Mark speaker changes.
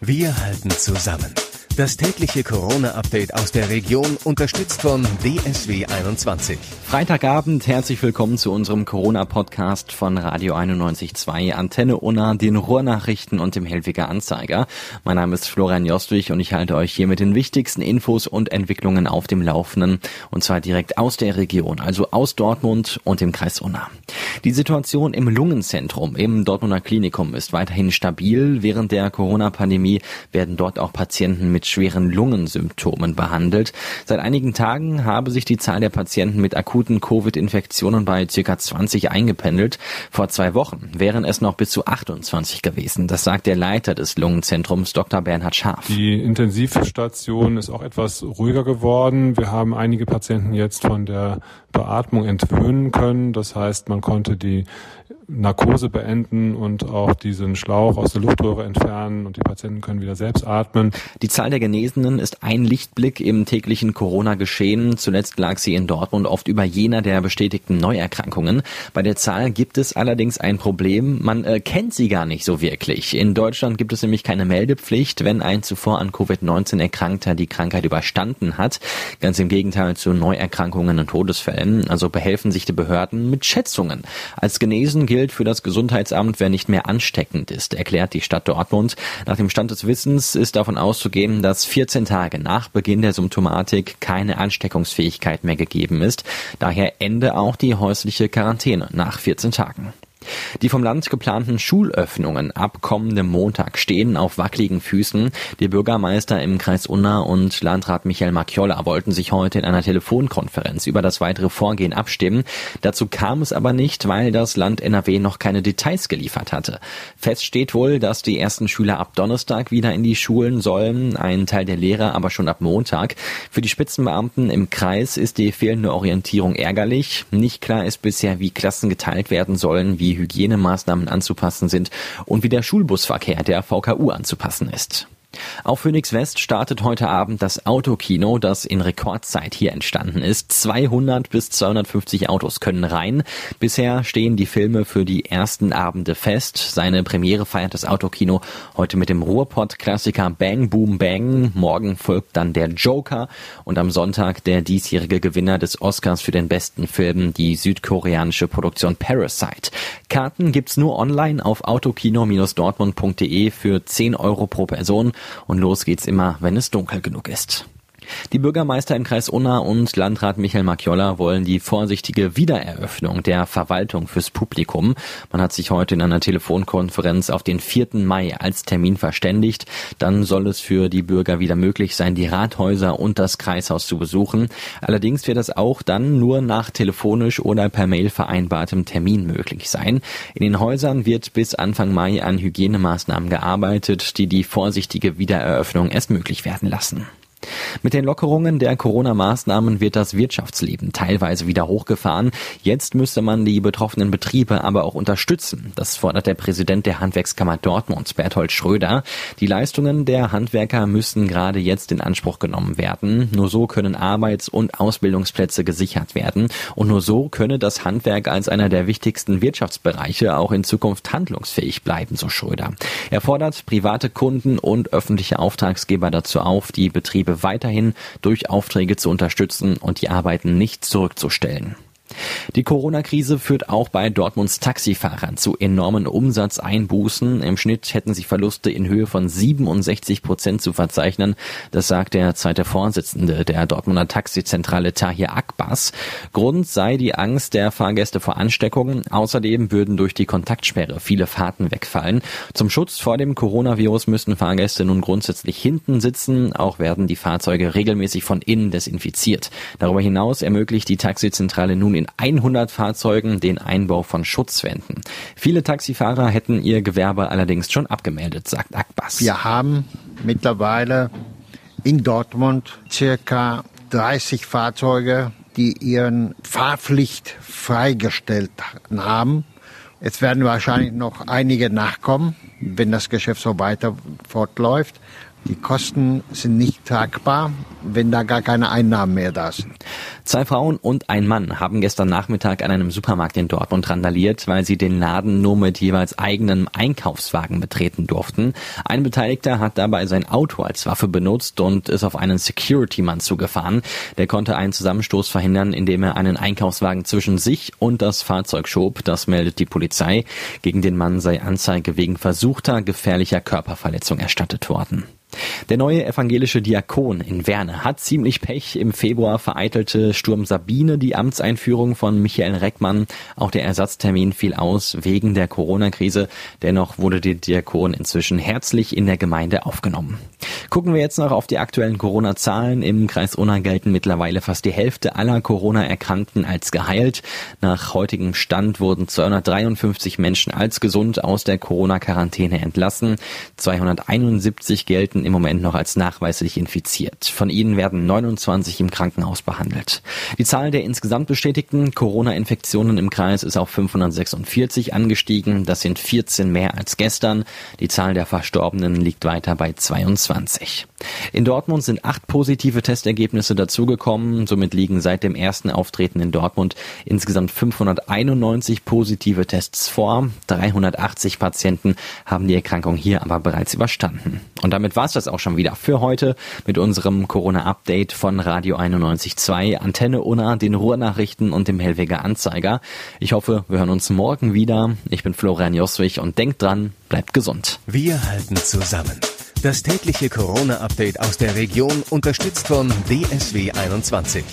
Speaker 1: Wir halten zusammen. Das tägliche Corona-Update aus der Region, unterstützt von DSW 21.
Speaker 2: Freitagabend, herzlich willkommen zu unserem Corona-Podcast von Radio 91.2, Antenne Unna, den Ruhrnachrichten und dem Helwiger Anzeiger. Mein Name ist Florian Jostwig und ich halte euch hier mit den wichtigsten Infos und Entwicklungen auf dem Laufenden. Und zwar direkt aus der Region, also aus Dortmund und dem Kreis Unna. Die Situation im Lungenzentrum im Dortmunder Klinikum ist weiterhin stabil. Während der Corona-Pandemie werden dort auch Patienten mit schweren Lungensymptomen behandelt. Seit einigen Tagen habe sich die Zahl der Patienten mit akuten Covid-Infektionen bei ca. 20 eingependelt. Vor zwei Wochen wären es noch bis zu 28 gewesen. Das sagt der Leiter des Lungenzentrums, Dr. Bernhard Scharf.
Speaker 3: Die Intensivstation ist auch etwas ruhiger geworden. Wir haben einige Patienten jetzt von der Beatmung entwöhnen können. Das heißt, man konnte die Narkose beenden und auch diesen Schlauch aus der Luftröhre entfernen und die Patienten können wieder selbst atmen.
Speaker 2: Die Zahl der Genesenen ist ein Lichtblick im täglichen Corona-Geschehen. Zuletzt lag sie in Dortmund oft über jener der bestätigten Neuerkrankungen. Bei der Zahl gibt es allerdings ein Problem. Man äh, kennt sie gar nicht so wirklich. In Deutschland gibt es nämlich keine Meldepflicht, wenn ein zuvor an Covid-19 Erkrankter die Krankheit überstanden hat. Ganz im Gegenteil zu Neuerkrankungen und Todesfällen. Also behelfen sich die Behörden mit Schätzungen. Als genesen gilt für das Gesundheitsamt, wer nicht mehr ansteckend ist, erklärt die Stadt Dortmund. Nach dem Stand des Wissens ist davon auszugehen, dass 14 Tage nach Beginn der Symptomatik keine Ansteckungsfähigkeit mehr gegeben ist. Daher ende auch die häusliche Quarantäne nach 14 Tagen. Die vom Land geplanten Schulöffnungen ab kommendem Montag stehen auf wackeligen Füßen. Die Bürgermeister im Kreis Unna und Landrat Michael Macchiola wollten sich heute in einer Telefonkonferenz über das weitere Vorgehen abstimmen. Dazu kam es aber nicht, weil das Land NRW noch keine Details geliefert hatte. Fest steht wohl, dass die ersten Schüler ab Donnerstag wieder in die Schulen sollen, ein Teil der Lehrer aber schon ab Montag. Für die Spitzenbeamten im Kreis ist die fehlende Orientierung ärgerlich. Nicht klar ist bisher, wie Klassen geteilt werden sollen, wie Hygienemaßnahmen anzupassen sind und wie der Schulbusverkehr der VKU anzupassen ist. Auf Phoenix West startet heute Abend das Autokino, das in Rekordzeit hier entstanden ist. 200 bis 250 Autos können rein. Bisher stehen die Filme für die ersten Abende fest. Seine Premiere feiert das Autokino heute mit dem Ruhrpott-Klassiker Bang Boom Bang. Morgen folgt dann der Joker und am Sonntag der diesjährige Gewinner des Oscars für den besten Film, die südkoreanische Produktion Parasite. Karten gibt's nur online auf autokino-dortmund.de für 10 Euro pro Person und los geht's immer, wenn es dunkel genug ist. Die Bürgermeister im Kreis Unna und Landrat Michael Macchiolla wollen die vorsichtige Wiedereröffnung der Verwaltung fürs Publikum. Man hat sich heute in einer Telefonkonferenz auf den 4. Mai als Termin verständigt. Dann soll es für die Bürger wieder möglich sein, die Rathäuser und das Kreishaus zu besuchen. Allerdings wird das auch dann nur nach telefonisch oder per Mail vereinbartem Termin möglich sein. In den Häusern wird bis Anfang Mai an Hygienemaßnahmen gearbeitet, die die vorsichtige Wiedereröffnung erst möglich werden lassen. Mit den Lockerungen der Corona-Maßnahmen wird das Wirtschaftsleben teilweise wieder hochgefahren. Jetzt müsste man die betroffenen Betriebe aber auch unterstützen. Das fordert der Präsident der Handwerkskammer Dortmund, Berthold Schröder. Die Leistungen der Handwerker müssen gerade jetzt in Anspruch genommen werden. Nur so können Arbeits- und Ausbildungsplätze gesichert werden. Und nur so könne das Handwerk als einer der wichtigsten Wirtschaftsbereiche auch in Zukunft handlungsfähig bleiben, so Schröder. Er fordert private Kunden und öffentliche Auftragsgeber dazu auf, die Betriebe Betriebe weiterhin durch Aufträge zu unterstützen und die Arbeiten nicht zurückzustellen. Die Corona-Krise führt auch bei Dortmunds Taxifahrern zu enormen Umsatzeinbußen. Im Schnitt hätten sie Verluste in Höhe von 67 Prozent zu verzeichnen. Das sagt der zweite Vorsitzende der Dortmunder Taxizentrale Tahir Akbas. Grund sei die Angst der Fahrgäste vor Ansteckungen. Außerdem würden durch die Kontaktsperre viele Fahrten wegfallen. Zum Schutz vor dem Coronavirus müssen Fahrgäste nun grundsätzlich hinten sitzen. Auch werden die Fahrzeuge regelmäßig von innen desinfiziert. Darüber hinaus ermöglicht die Taxizentrale nun in 100 Fahrzeugen den Einbau von Schutzwänden. Viele Taxifahrer hätten ihr Gewerbe allerdings schon abgemeldet, sagt Akbas.
Speaker 4: Wir haben mittlerweile in Dortmund circa 30 Fahrzeuge, die ihren Fahrpflicht freigestellt haben. Es werden wahrscheinlich noch einige nachkommen, wenn das Geschäft so weiter fortläuft. Die Kosten sind nicht tragbar, wenn da gar keine Einnahmen mehr da sind.
Speaker 2: Zwei Frauen und ein Mann haben gestern Nachmittag an einem Supermarkt in Dortmund randaliert, weil sie den Laden nur mit jeweils eigenem Einkaufswagen betreten durften. Ein Beteiligter hat dabei sein Auto als Waffe benutzt und ist auf einen Security-Mann zugefahren. Der konnte einen Zusammenstoß verhindern, indem er einen Einkaufswagen zwischen sich und das Fahrzeug schob. Das meldet die Polizei. Gegen den Mann sei Anzeige wegen versuchter gefährlicher Körperverletzung erstattet worden. Der neue evangelische Diakon in Werne hat ziemlich Pech. Im Februar vereitelte Sturm Sabine die Amtseinführung von Michael Reckmann. Auch der Ersatztermin fiel aus wegen der Corona-Krise. Dennoch wurde der Diakon inzwischen herzlich in der Gemeinde aufgenommen. Gucken wir jetzt noch auf die aktuellen Corona-Zahlen. Im Kreis Unna gelten mittlerweile fast die Hälfte aller Corona-Erkrankten als geheilt. Nach heutigem Stand wurden 253 Menschen als gesund aus der Corona-Quarantäne entlassen. 271 gelten im Moment noch als nachweislich infiziert. Von ihnen werden 29 im Krankenhaus behandelt. Die Zahl der insgesamt bestätigten Corona-Infektionen im Kreis ist auf 546 angestiegen. Das sind 14 mehr als gestern. Die Zahl der Verstorbenen liegt weiter bei 22. In Dortmund sind acht positive Testergebnisse dazugekommen. Somit liegen seit dem ersten Auftreten in Dortmund insgesamt 591 positive Tests vor. 380 Patienten haben die Erkrankung hier aber bereits überstanden. Und damit war es das auch schon wieder für heute mit unserem Corona-Update von Radio 91.2, Antenne Unna, den Ruhrnachrichten und dem Hellweger Anzeiger. Ich hoffe, wir hören uns morgen wieder. Ich bin Florian Joswig und denkt dran, bleibt gesund.
Speaker 1: Wir halten zusammen. Das tägliche Corona-Update aus der Region unterstützt von DSW 21.